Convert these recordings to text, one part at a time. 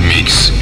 Mix.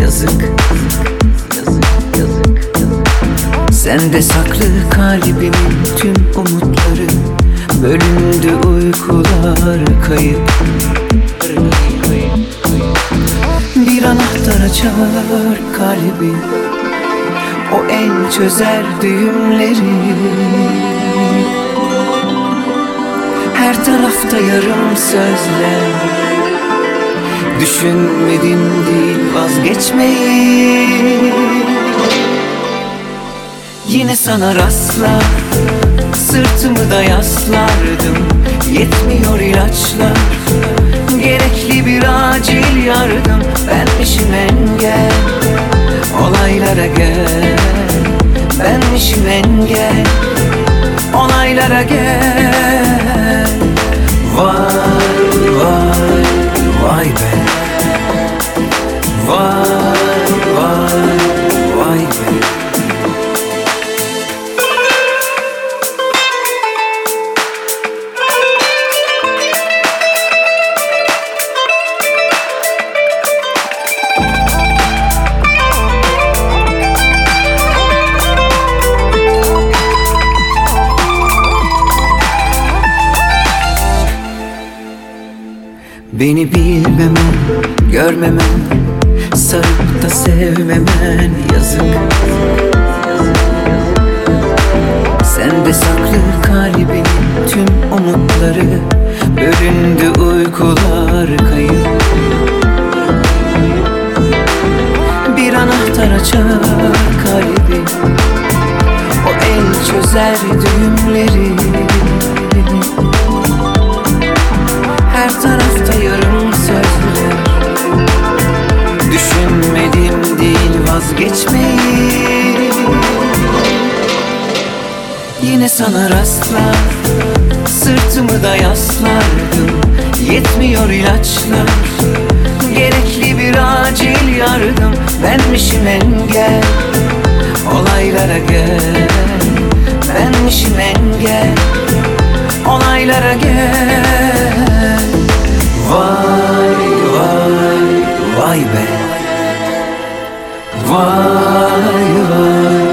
Yazık. Yazık Sende saklı kalbimin tüm umutları. Bölündü uykular kayıp. Bir anahtar açar kalbi. O en çözer düğümleri. Her tarafta yarım sözler. Düşünmedim değil vazgeçmeyi. Yine sana rastlar Sırtımı da yaslardım. Yetmiyor ilaçlar Gerekli bir acil yardım. Benmişim engel Olaylara gel. Benmişim engel Olaylara gel. Vay vay vay be Beni bilmemen, görmemen Sarıp da sevmemen yazık. Sende saklı kalbin tüm umutları Bölündü uykular kayıp. Bir anahtar açar kalbi O el çözer düğümleri. Her tarafta yarım vazgeçmeyi. Yine sana rastlar Sırtımı da yaslardım. Yetmiyor ilaçlar Gerekli bir acil yardım. Benmişim engel Olaylara gel. Benmişim engel Olaylara gel. Vay vay vay be Vay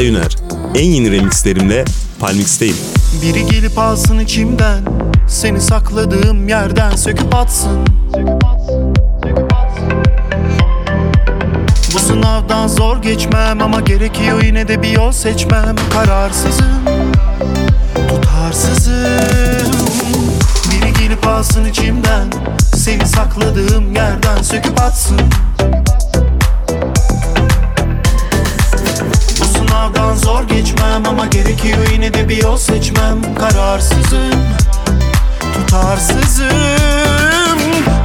Üner. En yeni remixlerimle Palmix'teyim. Biri gelip alsın içimden Seni sakladığım yerden söküp atsın. Bu sınavdan zor geçmem ama gerekiyor yine de bir yol seçmem. Kararsızım, tutarsızım. Biri gelip alsın içimden Seni sakladığım yerden söküp atsın geçmem ama gerekiyor yine de bir yol seçmem. Kararsızım, tutarsızım.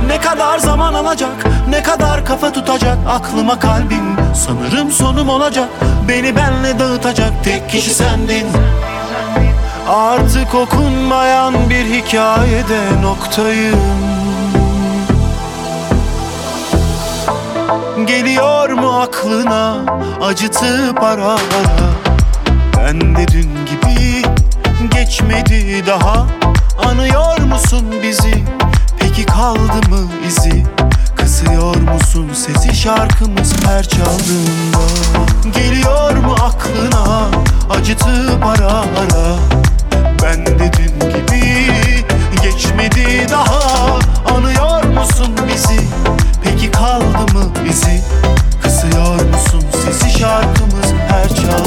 Ne kadar zaman alacak, ne kadar kafa tutacak Aklıma kalbim. Sanırım sonum olacak Beni benle dağıtacak tek kişi sendin. Artık okunmayan bir hikayede noktayım. Geliyor mu aklına acıtıp ara ara Ben de gibi geçmedi daha. Anıyor musun bizi? Peki kaldı mı izi? Kısıyor musun sesi şarkımız her çaldığında? Geliyor mu aklına acıtıp ara ara Ben de dün gibi geçmedi daha. Anıyor musun bizi? Peki kaldı mı izi? Kısıyor musun sesi şarkımız her çaldığında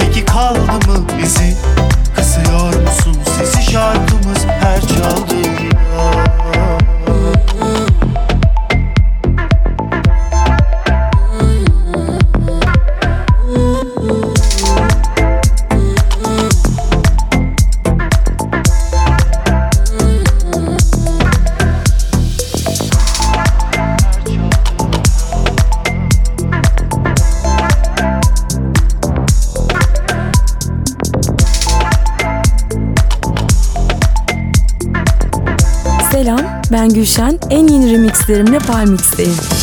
peki kaldı mı izi Kısıyor musun sesi şarkımız her çaldığında ben Gülşen. En yeni remixlerimle Palmix'teyim.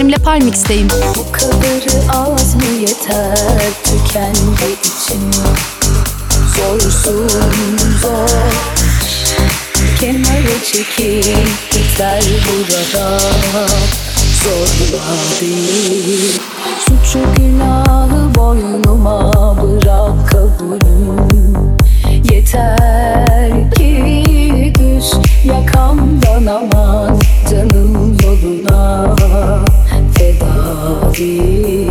Yeni remixlerimle Palmix'teyim. Bu kadarı az mı yeter? Tükendi içim Zorsun zor. Kenara çekil biter burada. Zorla değil. Suçu günahı boynuma bırak kabulüm. Yeter ki düş yakamdan aman Canım yoluna melody.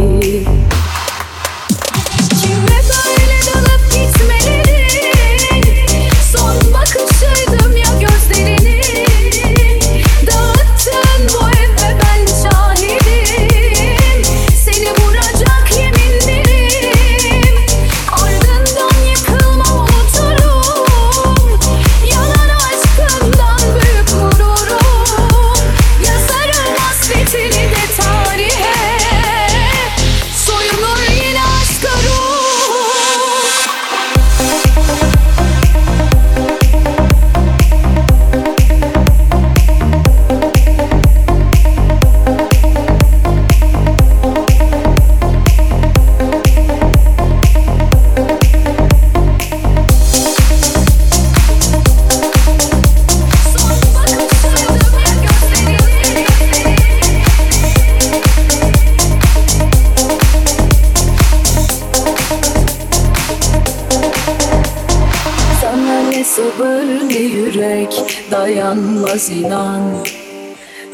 Dayanmaz inan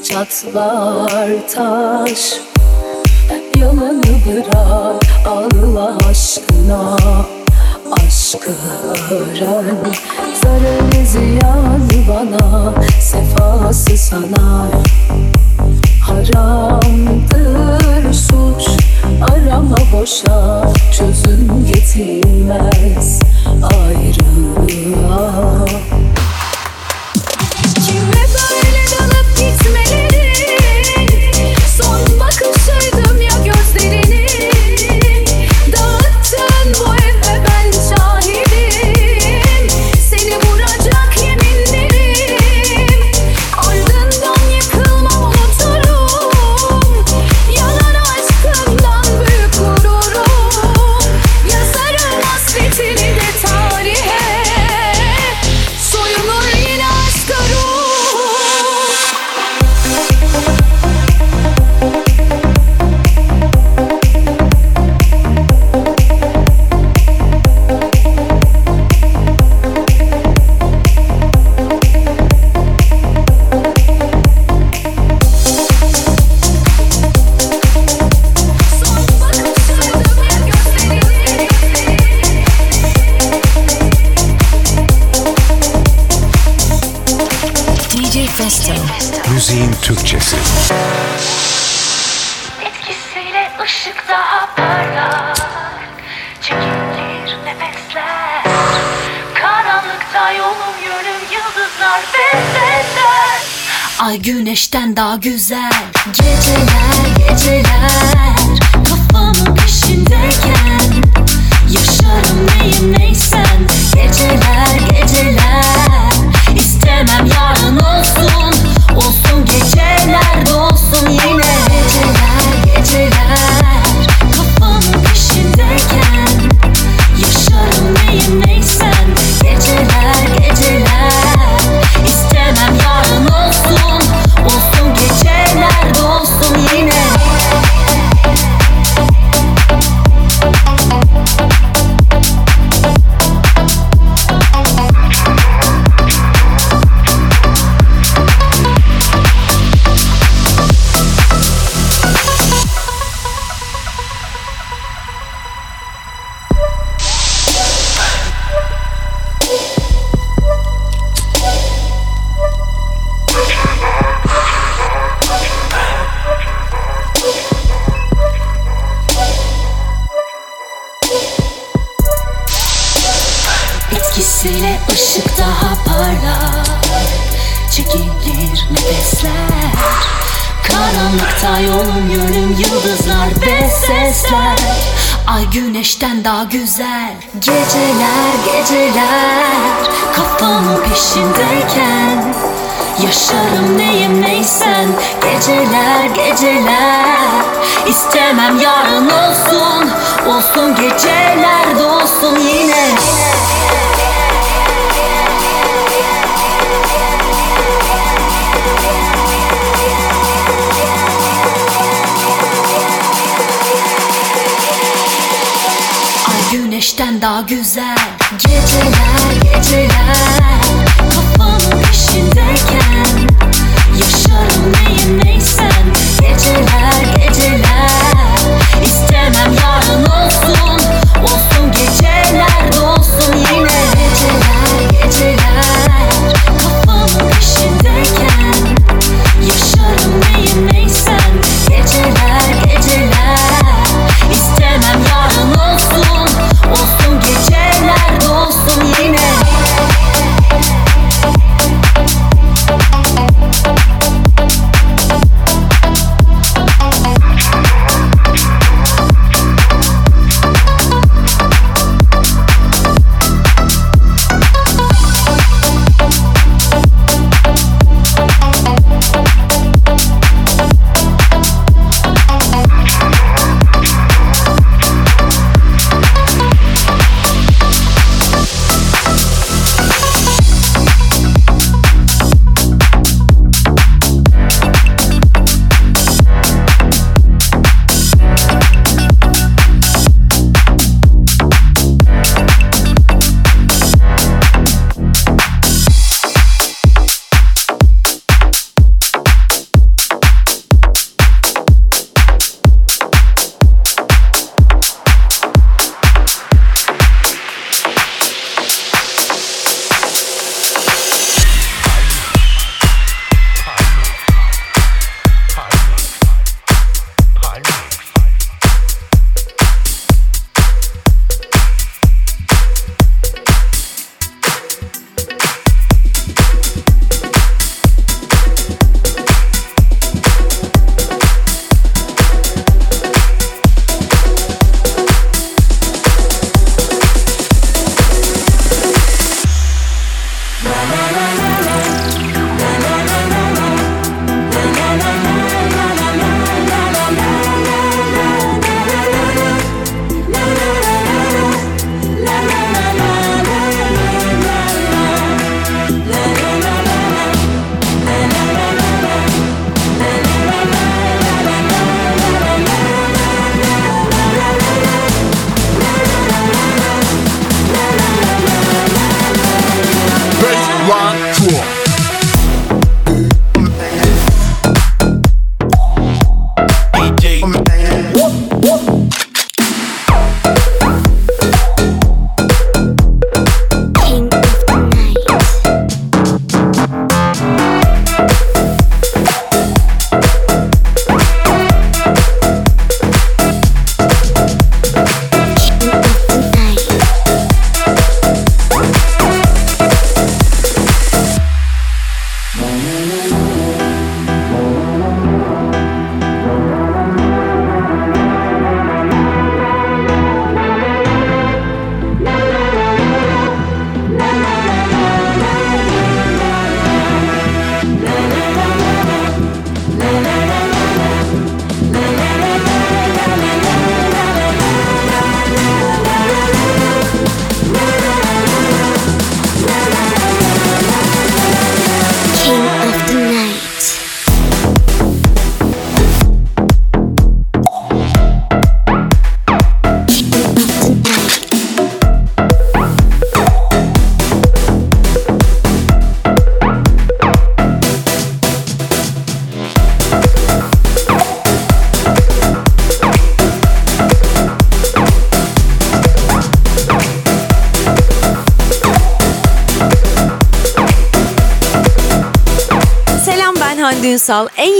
Çatlar taş Yalanı bırak Allah aşkına. Aşkı öğren Zararı ziyanı bana Sefası sana. Haramdır suç Arama boşa Çözüm getirmez Ay güneşten daha güzel. Geceler geceler Kafamın peşindeyken Yaşarım neyim neysen Geceler geceler İstemem yarın olsun. Olsun geceler güzel. Geceler geceler. Kafanın peşindeyken Yaşarım neyimi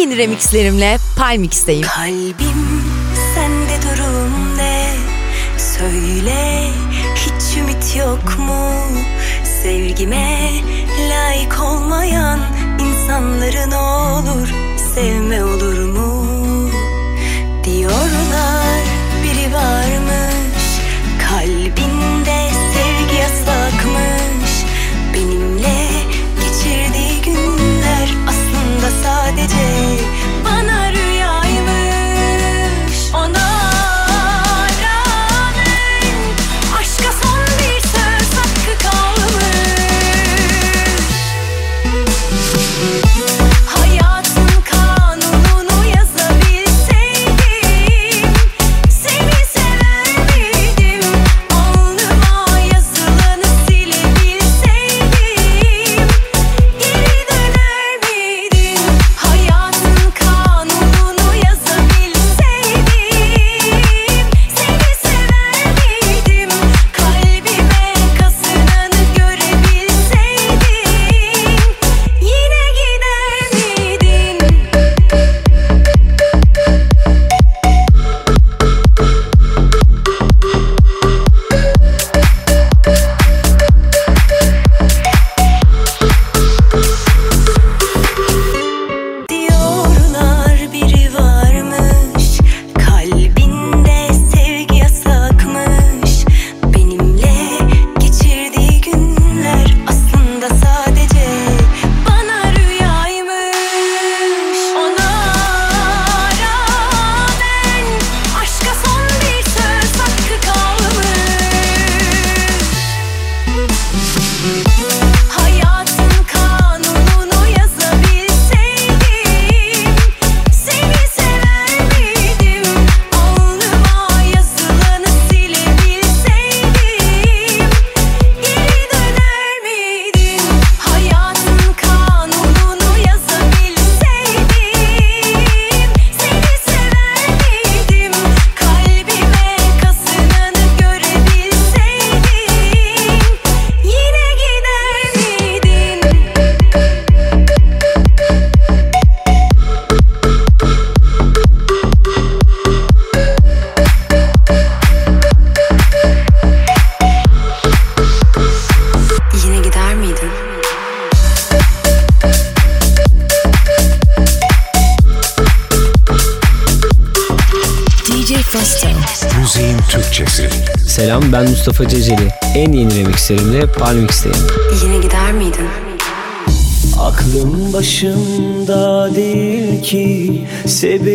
yeni remixlerimle Palmix'teyim. Kalbim sende durum ne? Söyle hiç ümit yok mu? Sevgime layık olmayan insanların o albüm isteğim. Yine gider miydin? Aklım başımda değil ki sebebi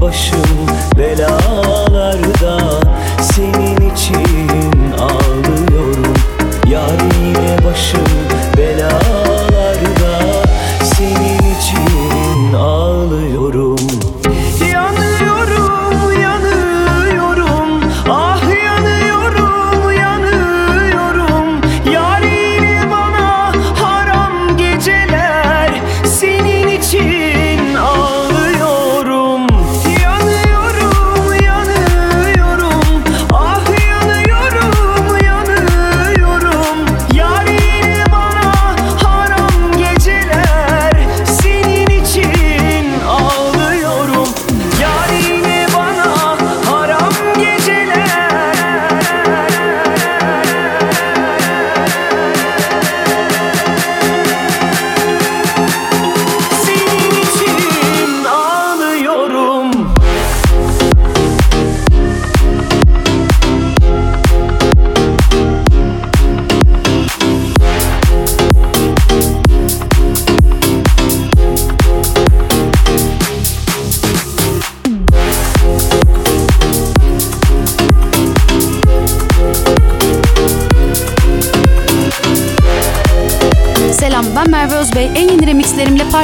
başım belada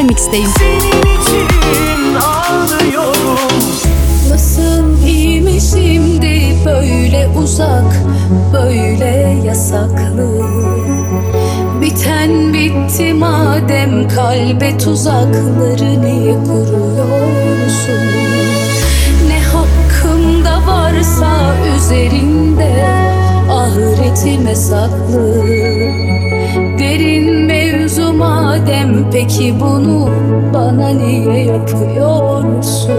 Remix'teyim. Senin için ağlıyorum. Nasıl iyi mi şimdi böyle uzak, böyle yasaklı? Biten bitti madem kalbe tuzakları niye kuruyorsun? Ne hakkımda varsa üzerinde ahiretime saklı madem peki bunu bana niye yapıyorsun?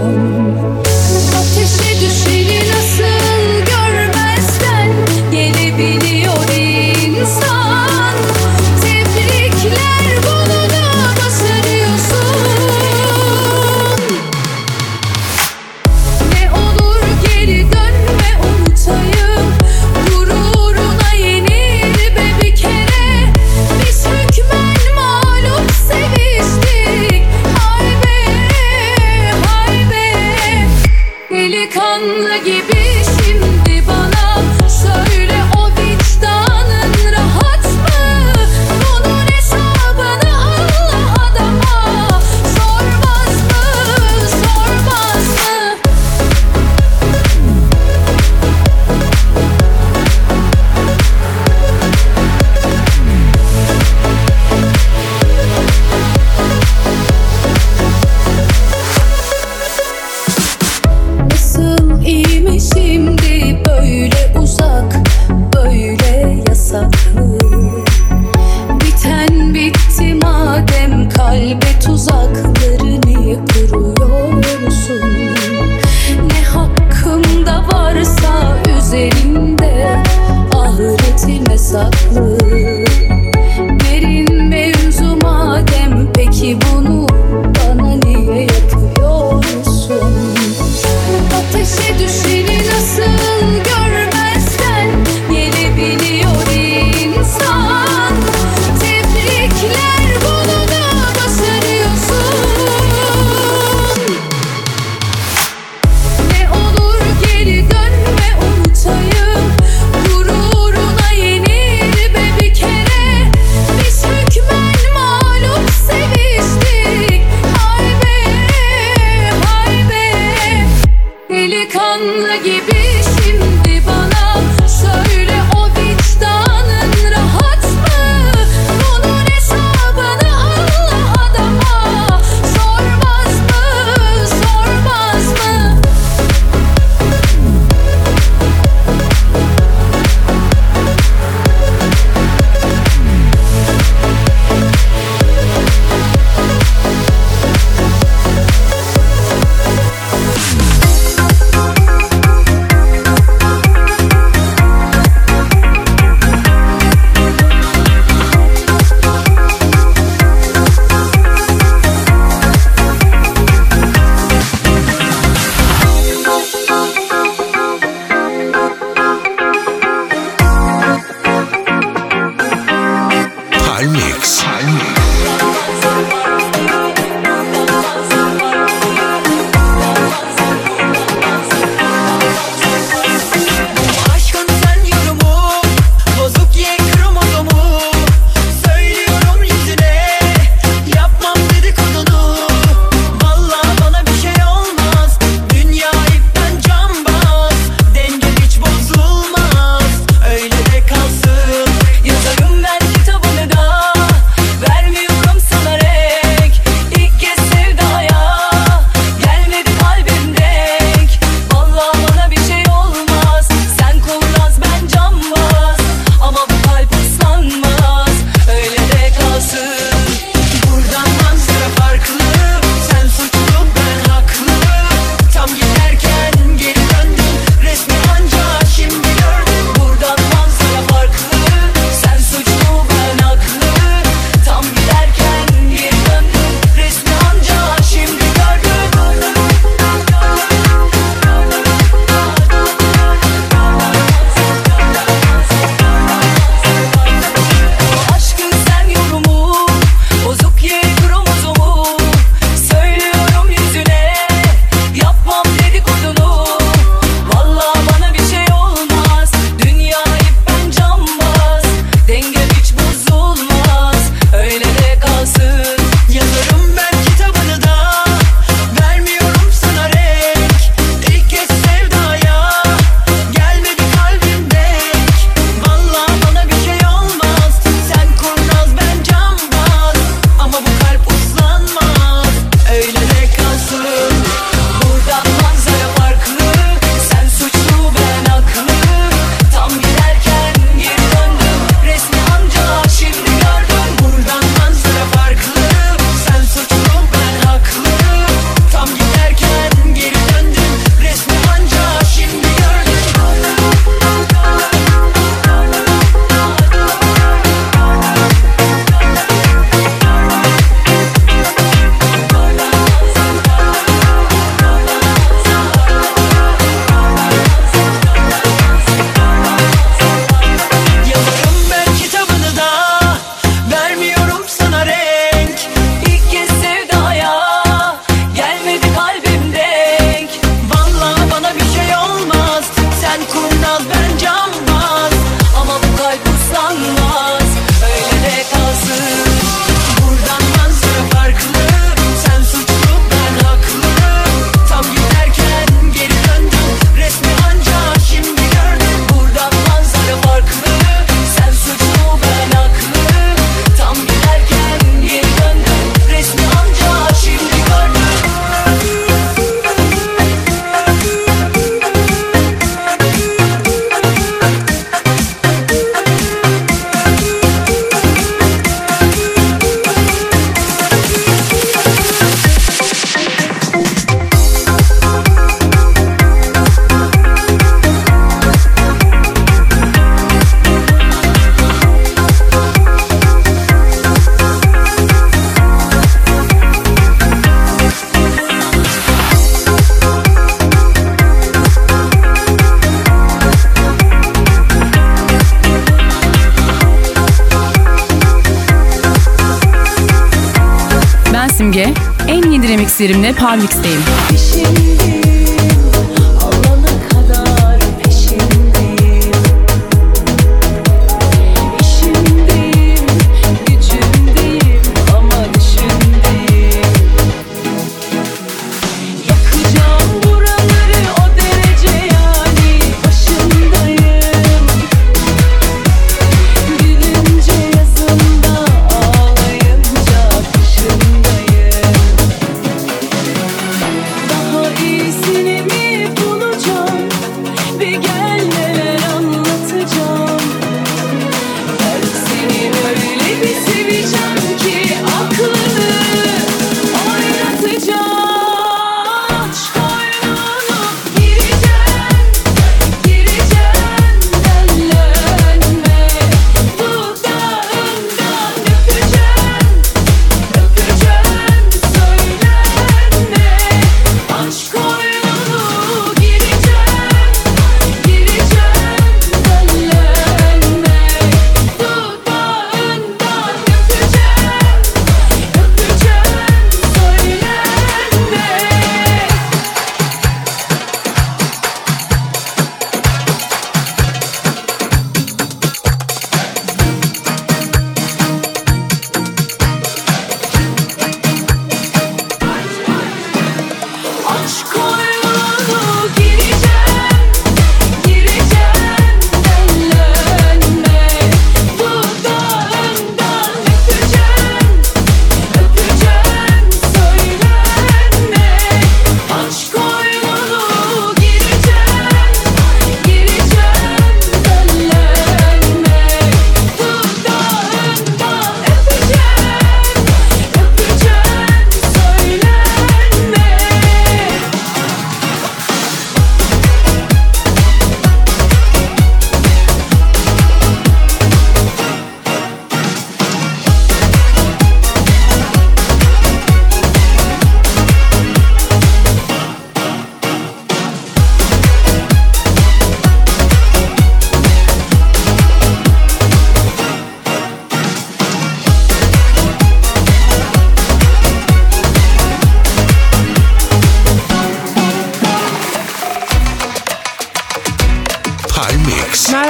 mixlerimle Parmix'teyim. Dişim.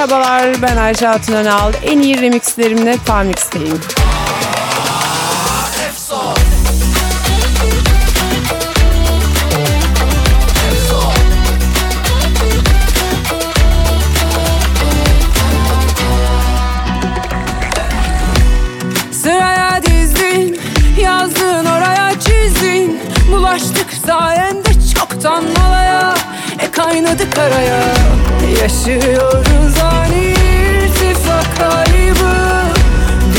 Merhabalar ben Ayşe Hatun Önal. En iyi remixlerimle Farmix'teyim. Sıraya dizdin, yazdın oraya çizdin Bulaştık sayende çoktan malaya E kaynadı karaya Yaşıyoruz kaybı.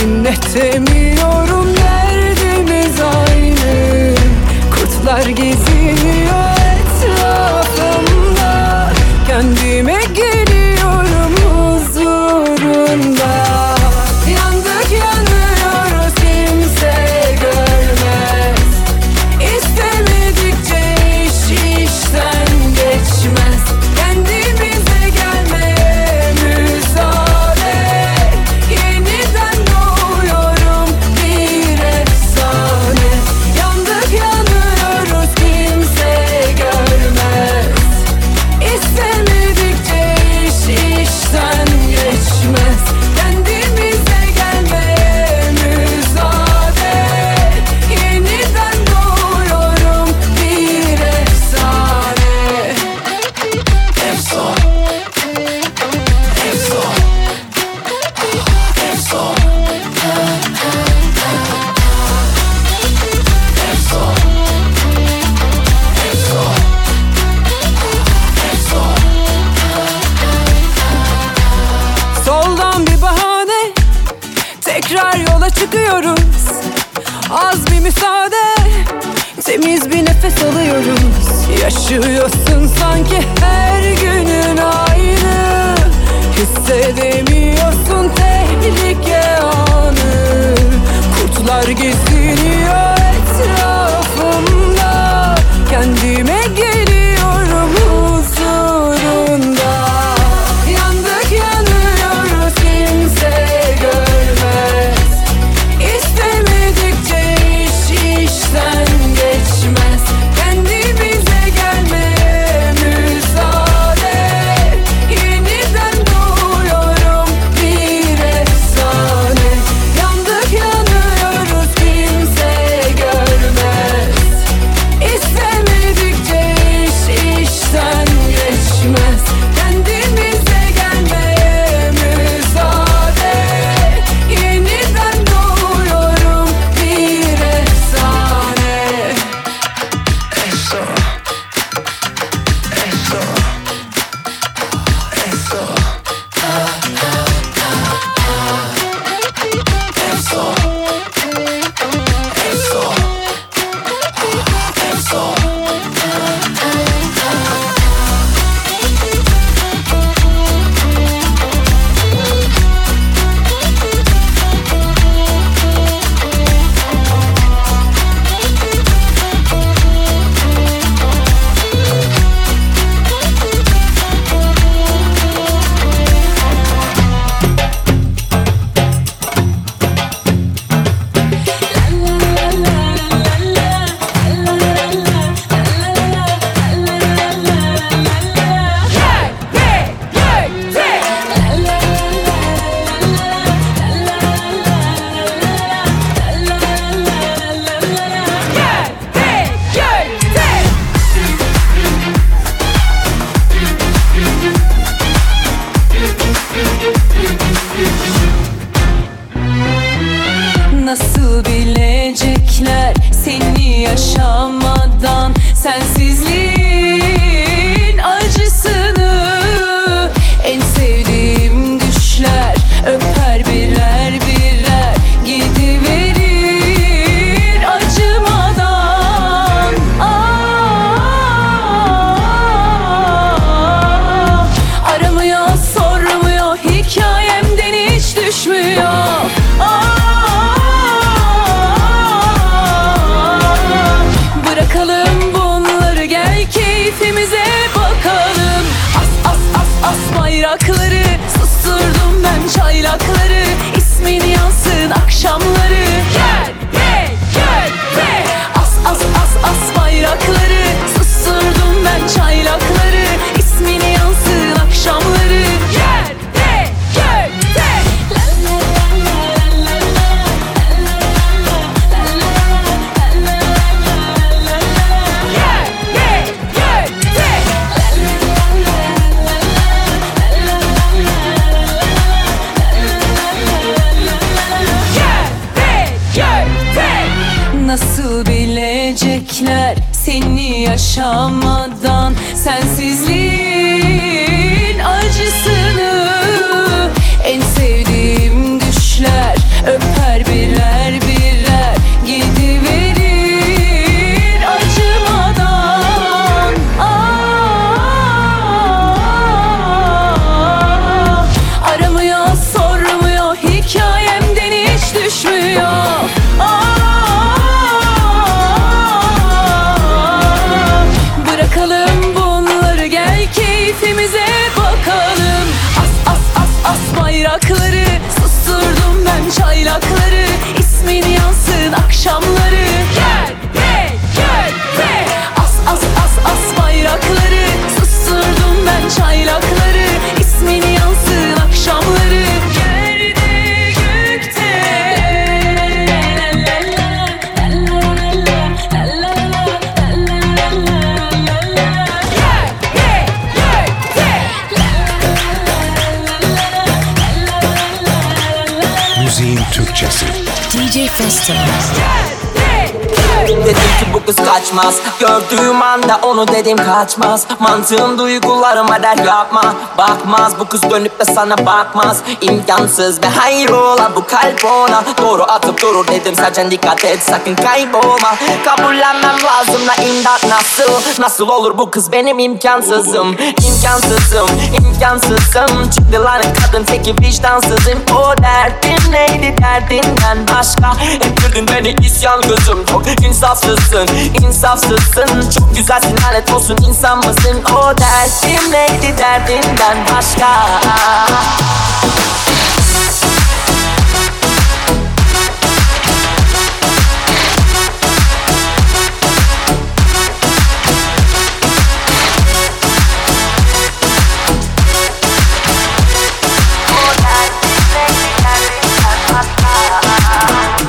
Dinletemiyorum derdimiz aynı. Kurtlar gezini you yourself Mas, manțându-i cu duygularıma der yapma. Bakmaz bu kız dönüp de sana bakmaz. İmkansız ve hayrola bu kalp ona. Doğru atıp durur dedim sadece dikkat et sakın kaybolma. Kabullenmem lazım la imdat nasıl? Nasıl olur bu kız benim imkansızım? İmkansızım imkansızım. Çıktı lan kadın teki vicdansızım. O derdim neydi derdinden başka? Ettirdin beni isyan gözüm. Çok insafsızsın insafsızsın. Çok güzelsin lanet olsun insan mısın? O derdim neydi derdinden başka.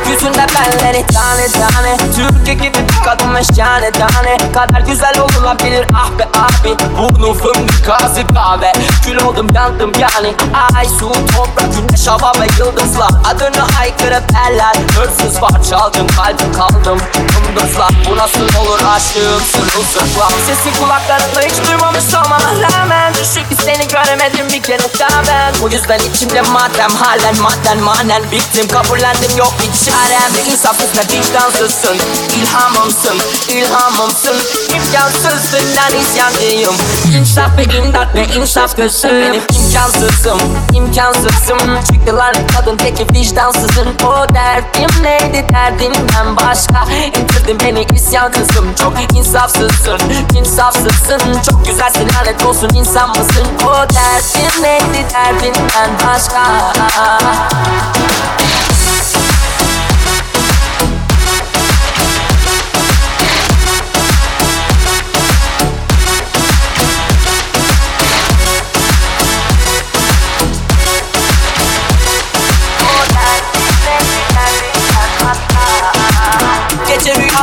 Yüzünde belleri tane tane. Türkiye gibi bir kadın meşale tane. Kadar güzel olabilir ah be abi Burnu fındık kazı kahve Kül oldum yandım yani. Ay su toprak güneş hava ve yıldızlar. Adını haykırıp eller. Hırsız var çaldım kalbim kaldım. Yıldızlar bu nasıl olur aşığım? Sırılsıklam. Sesi kulaklarımda hiç duymamış olmama rağmen Düşük ki seni göremedim bir kere daha ben. Bu yüzden içimde matem halen madden manen Bittim. Kabullendim yok bir çarem. İnsafsız ve vicdansızsın. İlhamımsın, ilhamımsın. İmkansızsın ben isyancıyım. İnsaf ve imdat ve insaf gözüm Benim imkansızım, imkansızım. Çıktılar kadın teki vicdansızın. O derdim neydi derdinden başka? İndirdin beni isyan kızım Çok insafsızsın, insafsızsın Çok güzelsin lanet olsun insan mısın? O derdim neydi derdinden başka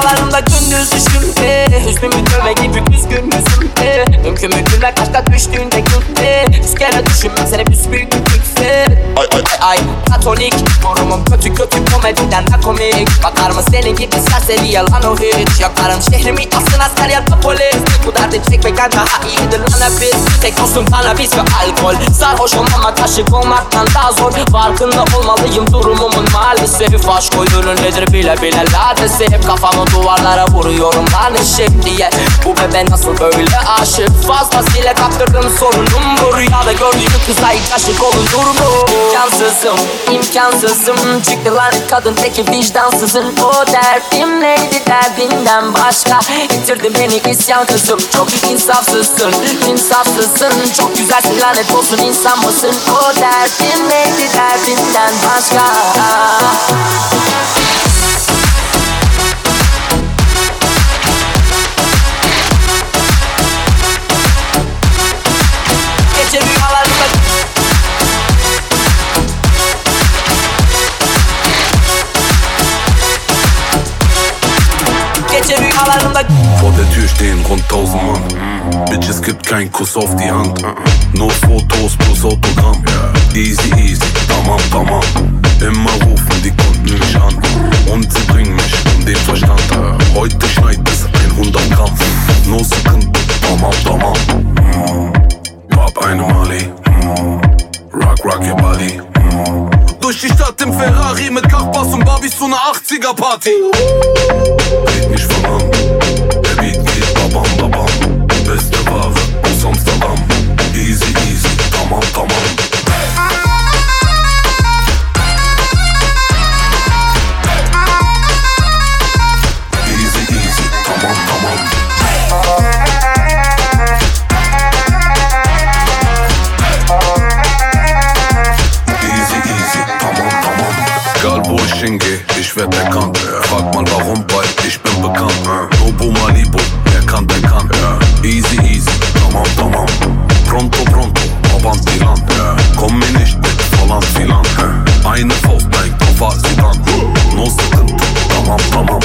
rüyalarımda gündüz düşümde Hüznümü döve gibi üzgün yüzümde Mümkün mü günler kaçta düştüğünde gülte Yüz kere düşünmem büsbüyük bir fikse Ay. Ay ay Katolik. Yorumum kötü kötü komediden de komik. Bakar mı senin gibi serseri yalan o hiç? Yakarım şehrimi asın asker ya da polis. Bu derdi çekmekten daha iyidir lan hep biz Tek dostum kanabis ve alkol. Sarhoş olmamak aşık olmaktan daha zor. Farkında olmalıyım durumumun maalesef. Aşk oyunu nedir bile bile ladesi. Hep kafamı duvarlara vuruyorum lan eşek diye. Bu bebe nasıl böyle aşık? Fazlasıyla kaptırdım sorunum bu. Rüyada gördüğüm kıza ilk aşık olunur mu? İmkansızım, imkansızım. Çıktı lan kadın teki vicdansızın. O derdim neydi derdinden başka? Bitirdin beni isyan kızım. Çok insafsızsın, insafsızsın. Çok güzelsin. Lanet olsun insan mısın? O derdim neydi derdinden başka Tür stehen rund 1000 Mann. Bitches gibt kein Kuss auf die Hand. Nur Fotos plus Autogramm. Easy, easy, tamam, tamam. Immer rufen die Kunden mich an. Und sie bringen mich um den Verstand. Heute schneit es 100 Gramm. No sıkıntı, tamam, tamam. Hmm. Pop eine Mali. Rock, rock your body. Durch die Stadt im Ferrari mit Kachbass und Barbies zu einer 80er Party. Red nicht von an. Der Beat geht babam babam. Beste Ware aus Amsterdam. Easy easy, tamam tamam. Hingehe, ich werd erkannt. Frag mal warum, weil ich bin bekannt. Nobu Malibu, wer kann, der kann. Easy easy, tamam tamam. Pronto pronto, babam filan. Komm mir nicht mit falan filan. Eine Faust, dein Koffer sieht an. No sıkıntı, tamam tamam.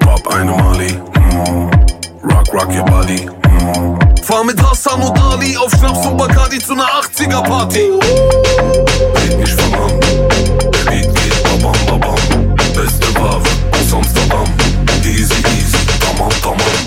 Pop eine Mali. Rock, rock your body. Fahr mit Hassan und Ali auf Schnaps und Bacardi zu einer 80er Party. Red nicht von an. Tamam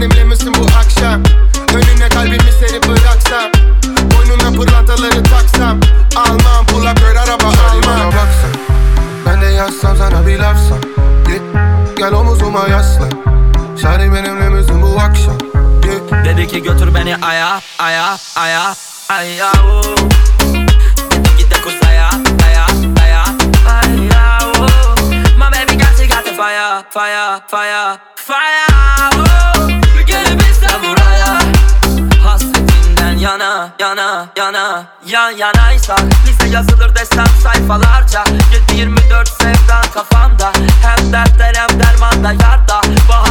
Been yan yanaysak Bize yazılır desem sayfalarca. 7-24 sevdan kafamda. Hem dertler hem dermanda yarda. Bahar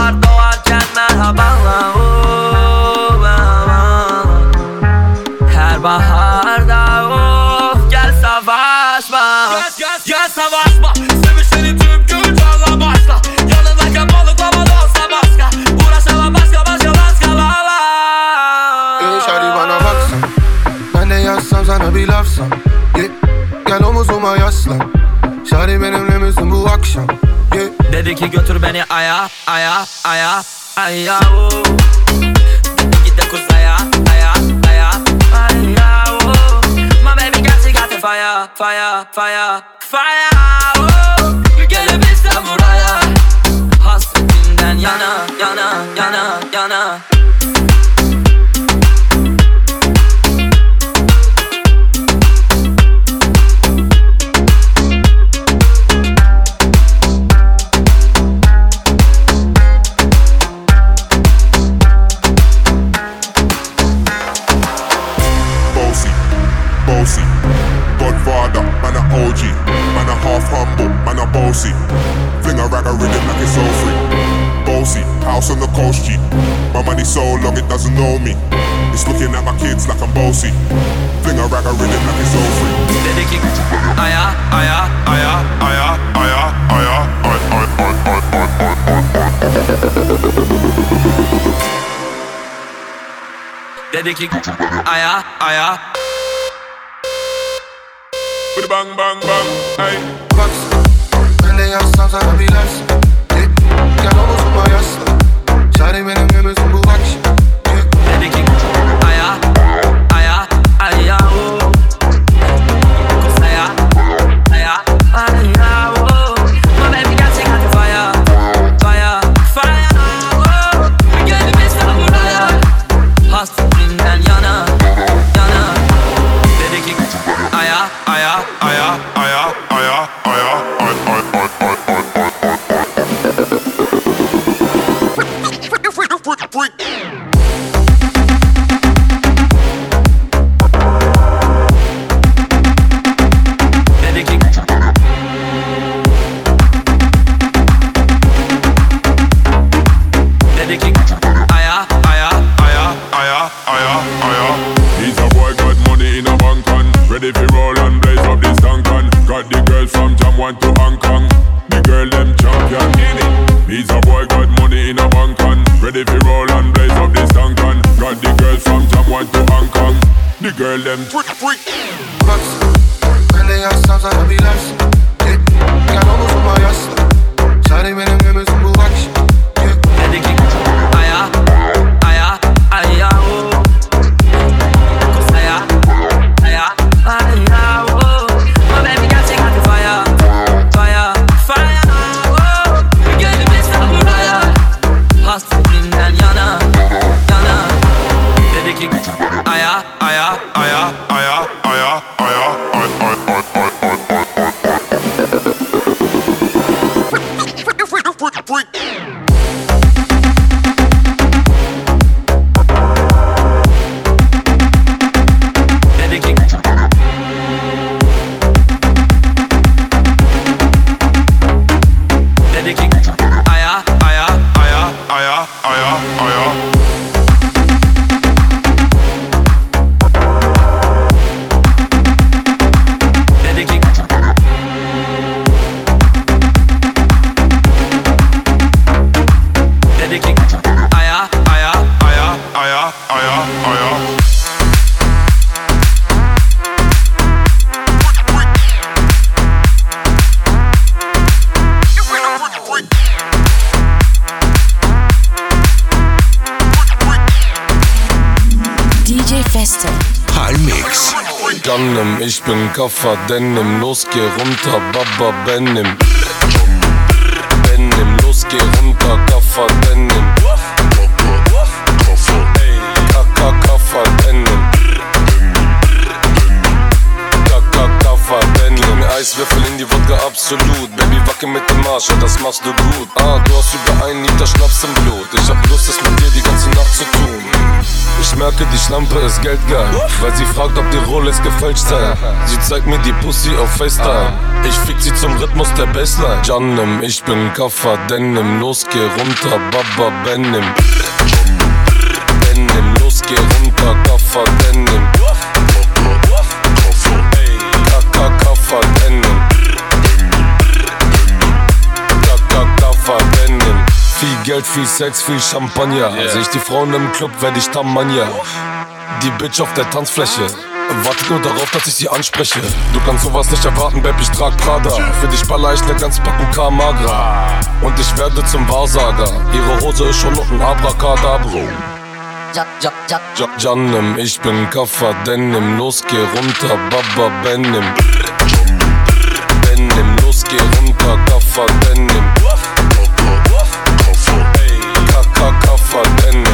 ki götür beni aya aya aya aya oh. Git de kuzaya aya aya aya oh. My baby got she got the fire fire fire fire oh. Gelip işte buraya Hasretinden My money so long it doesn't know me. It's looking at my kids like I'm bossy. Fling a rag a rhythm like it's all free. Dedi aya aya aya aya aya aya ay ay ay ay ay ay Dedi ki aya aya Bang bang bang bang, hey. Baksana Ben de yazsam sana bir lafsam yeah. Gel omuzuma yaslan Para y me es girl them freak. Freak Baksana Ben de yazsam sana bir lafsam yeah. Ich bin Kaffer Denim, los geh runter, Baba Benim. Benim, los geh runter, Kaffer Denim. Denim. Eiswürfel in die Wodka, absolut. Baby, wacke mit dem Arsch, ja, das machst du gut. Ah, du hast über einen Liter Schnaps im Blut. Ich hab Lust, es mit dir die ganze Nacht zu tun. Ich merke, die Schlampe ist geldgeil, weil sie fragt, ob die Rolex gefälscht sei. Sie zeigt mir die Pussy auf FaceTime. Ich fick sie zum Rhythmus der Bassline. Janem, ich bin Kaffer Denim, los geh runter, Baba Benim. Benim, los geh runter, Kaffer Denim vollenden. Da, da, da verwenden. Viel Geld, viel Sex, viel Champagner. Yeah. Sehe ich die Frauen im Club, werde ich Tamania. Die Bitch auf der Tanzfläche. Wartet nur darauf, dass ich sie anspreche. Du kannst sowas nicht erwarten, Babe, ich trag Prada. Für dich baller ich ne ganze Packung Kamagra. Und ich werde zum Wahrsager. Ihre Hose ist schon noch ein Abracadabro. Ja, ja, ja. Janem, ich bin Kaffa Denim, los geh runter, Baba Benim geh runter, Kaffer, Denim. Kaffer, Denim.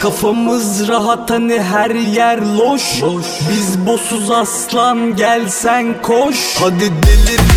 Kafamız rahat hani her yer loş. Biz bosuz aslan gelsen koş Hadi delir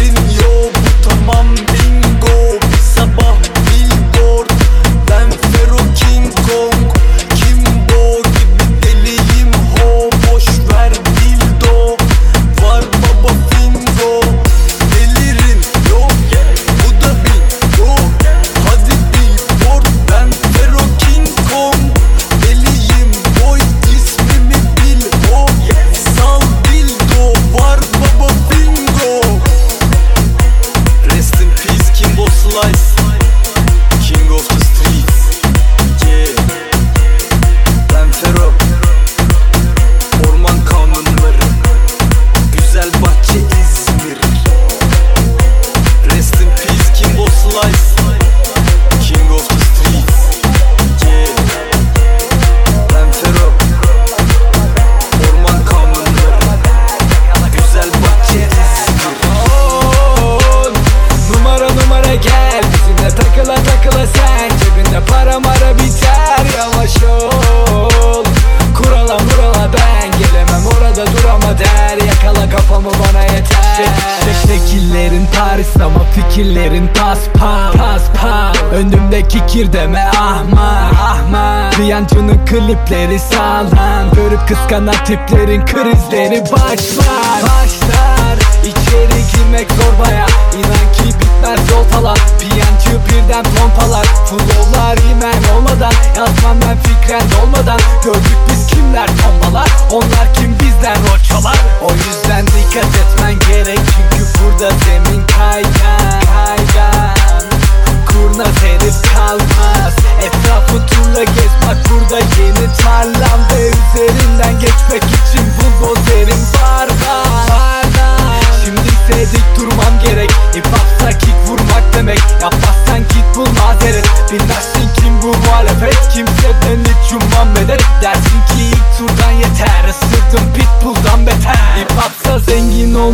Tiplerin krizleri başlar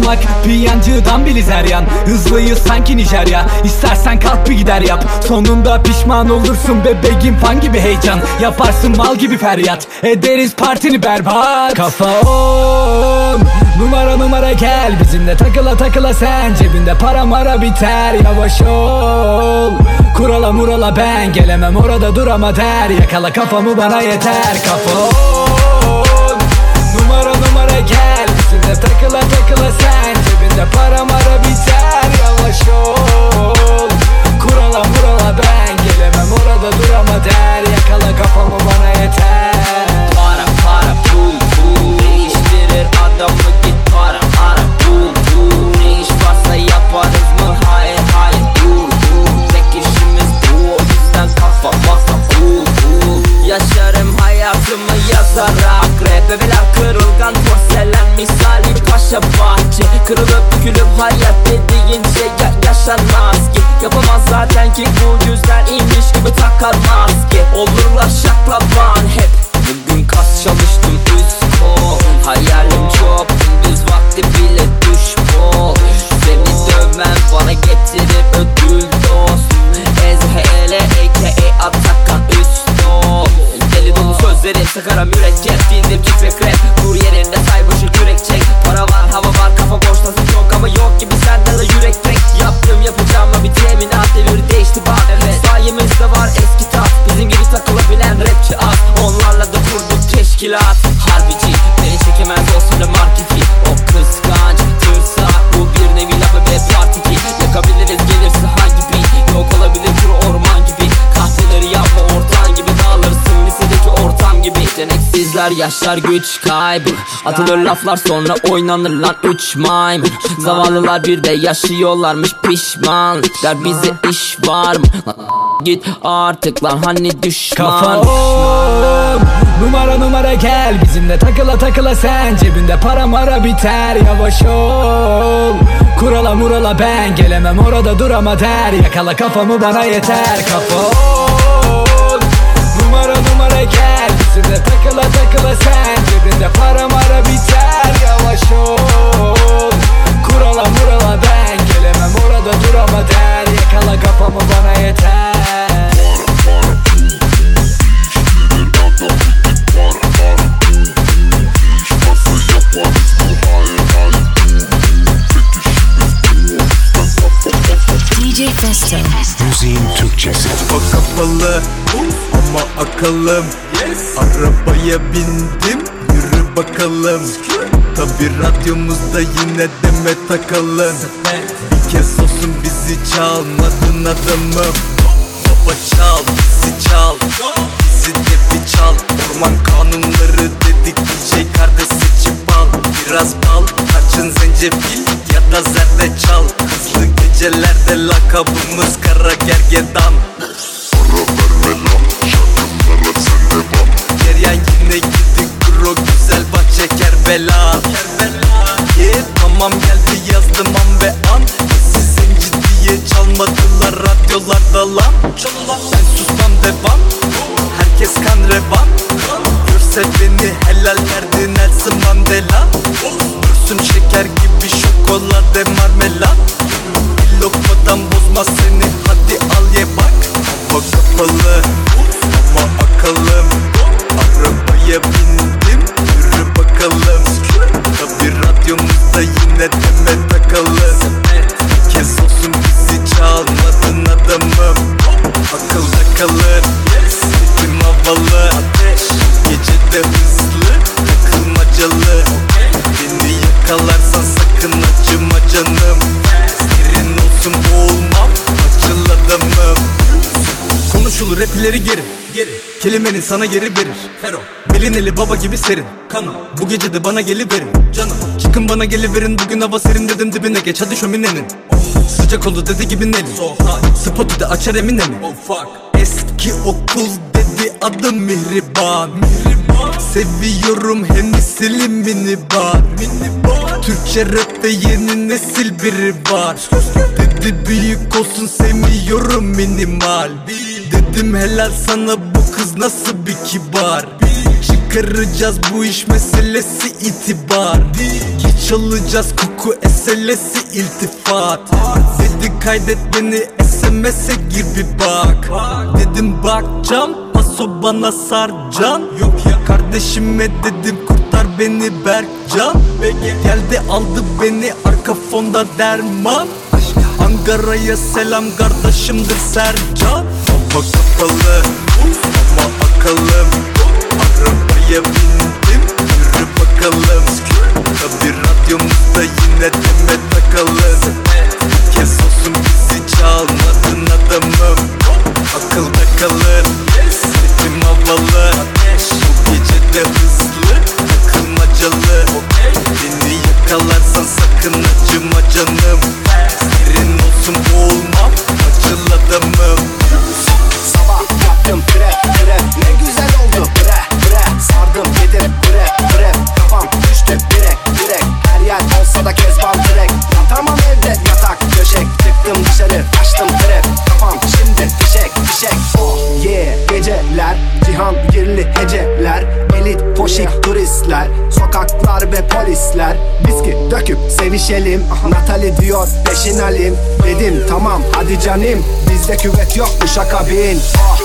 olmak Bir yancıdan biliz her yan Hızlıyız sanki Nijerya. İstersen kalk bir gider yap. Sonunda pişman olursun bebeğim fan gibi heyecan. Yaparsın mal gibi feryat. Ederiz partini berbat. Kafa on. Numara numara gel. Bizimle takıla takıla sen. Cebinde para mara biter. Yavaş ol. Kurala murala ben. Gelemem orada durama der. Yakala kafamı bana yeter. Kafa on. Numara numara gel. Bizimle takıla takıla akla sen Cebinde para mara biter. Yavaş ol. Kurala murala ben gelemem. Orada durama der. Yakala kafamı bana yeter. Bebeler kırılgan porselen misali paşa bahçe. Kırılıp bükülüp hayat dediğin şey ya yaşanmaz ki Yapamaz zaten ki bu yüzden inmiş gibi takar maske. Olurlar şaklaban hep. Bugün kas çalıştım üst kol. Hayalim çok gündüz vakti bile düş bol Seni dövmem bana getirip ödül Yara mürekkep bildim titrek rap Dur yerinde say başı kürek çek. Para var hava var kafa boştasın çok. Ama yok gibi sende de yürek tek. Yaptım yapacağım ama bir teminat devir değişti bak. Evet. Sayemizde var eski tat. Bizim gibi takılabilen rapçi az Onlarla da kurduk teşkilat. Harbici beni çekemez olsun da marketi Yeteneksizler yaşlar güç kaybı. Atılır laflar sonra oynanır lan üç maymun. Zavallılar bir de yaşıyorlarmış pişmanlıklar. Bize iş var mı? Lan Git artık lan hani düşman? Kafa om Numara numara gel. Bizimle takıla takıla sen Cebinde para mara biter. Yavaş ol Kurala murala ben. Gelemem orada durama der. Yakala kafamı bana yeter. Kafa om Numara numara gel bizimle takıla takıla sen Cebinde para mara biter yavaş ol Kurala murala ben gelemem orada durama der Yakala kafamı bana yeter DJ Festo. Müziğin Türkçesi. Kapalı ama akalım. Arabaya bindim yürü bakalım. Tabi radyomuzda yine deme takalım. Bir kez olsun bizi çalmadın adamım. Baba çal bizi çal. Bizi de bir çal. Orman kanunları dedik DJ kardeş seçip al. Biraz bal tarçın zencefil ya da zerdeçal. Hızlı gecelerde lakabımız kara gergedan Kerbela. Ye tamam geldi yazdım an ve an Siz zenci diye çalmadılar radyolarda lan. Ben susmam devam. Herkes kan revan. Görse beni helal verdi Nelson Mandela. Dursun şeker gibi şokolade marmelat Konuşulur rap ileri geri Kelimenin sana geri verir. Fero Belin eli baba gibi serin. Kanım Bu gece de bana geliverin. Canım Çıkın bana geliverin. Bugün hava serin dedim dibine geç. Hadi şöminenin. Sıcak oldu dedi gibi Nelly Spotu da açar emine mi Eski okul dedi adım Mihriban. Seviyorum hem silimini bar Türkçe rapte yeni nesil biri var. Dedi büyük olsun sevmiyorum minimal Dedim helal sana bu kız nasıl bir kibar? Çıkaracağız bu iş meselesi itibar. Geç alacağız koku eselesi iltifat. Dedi kaydet beni SMS'e gir bir bak. Dedim bakcam paso bana sarcan Yok ya kardeşime dedim kurtar beni Berkcan. Geldi aldı beni arka fonda derman. Ankara'ya selam kardeşimdir Sercan Hava kapalı ama akalım Arabaya bindim deixa cabine.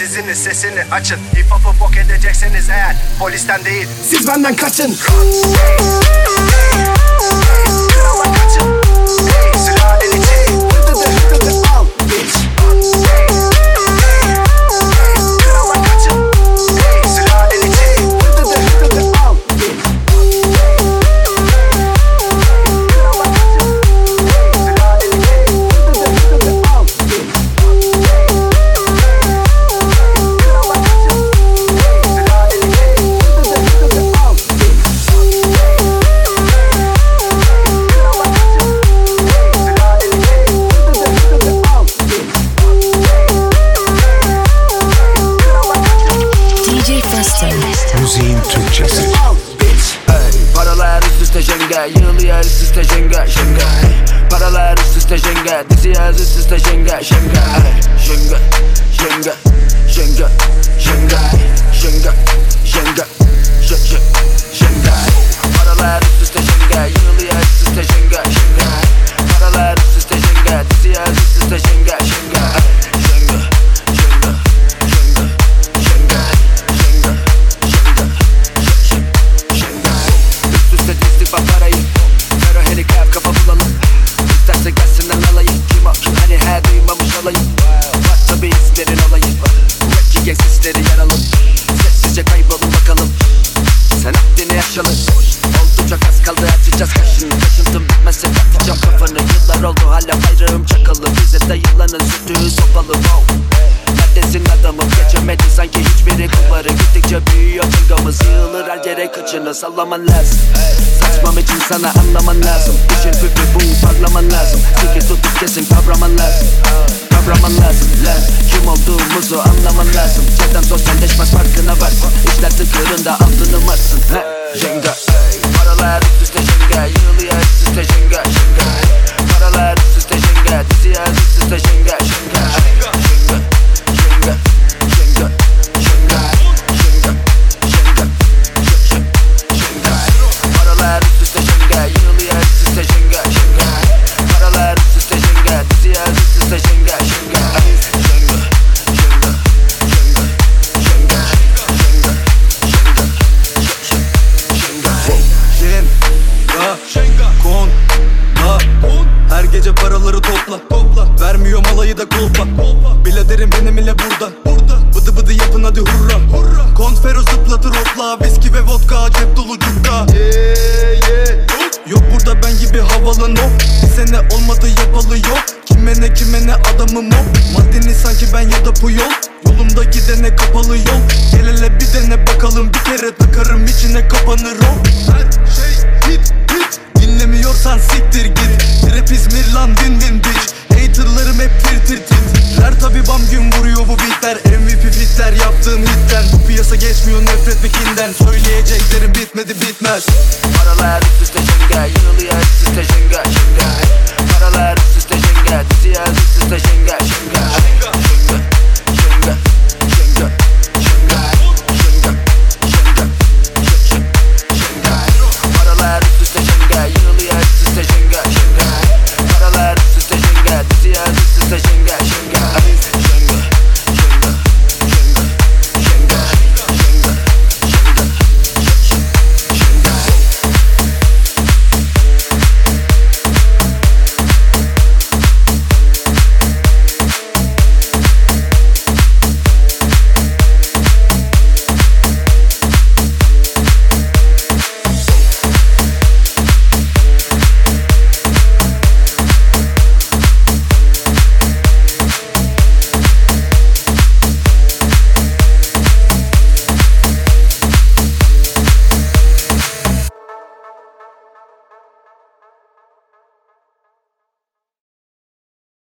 tizini sesini açın. Hip hop'u bok edecekseniz eğer. Polisten değil. Siz benden kaçın. Rot, Yığılıyor üst üste jenga jenga Paralar üst üste jenga Dizi yaz üst üste jenga jenga Jenga jenga jenga jenga jenga jenga jenga jenga Paralar üst üste jenga Yığılıyor üst üste jenga jenga Paralar üst üste jenga Dizi yaz üst üste jenga Şöyle sallaman lazım. Saçmam için sana anlaman lazım. Düşün püfü bu parlaman lazım. Fikir tutup kesin kavraman lazım. Kavraman lazım. Lan Kim olduğumuzu anlaman lazım. Cidden sosyalleşmez farkına varsın. İşler tıkırında altını marsın Yenga Paralar düşün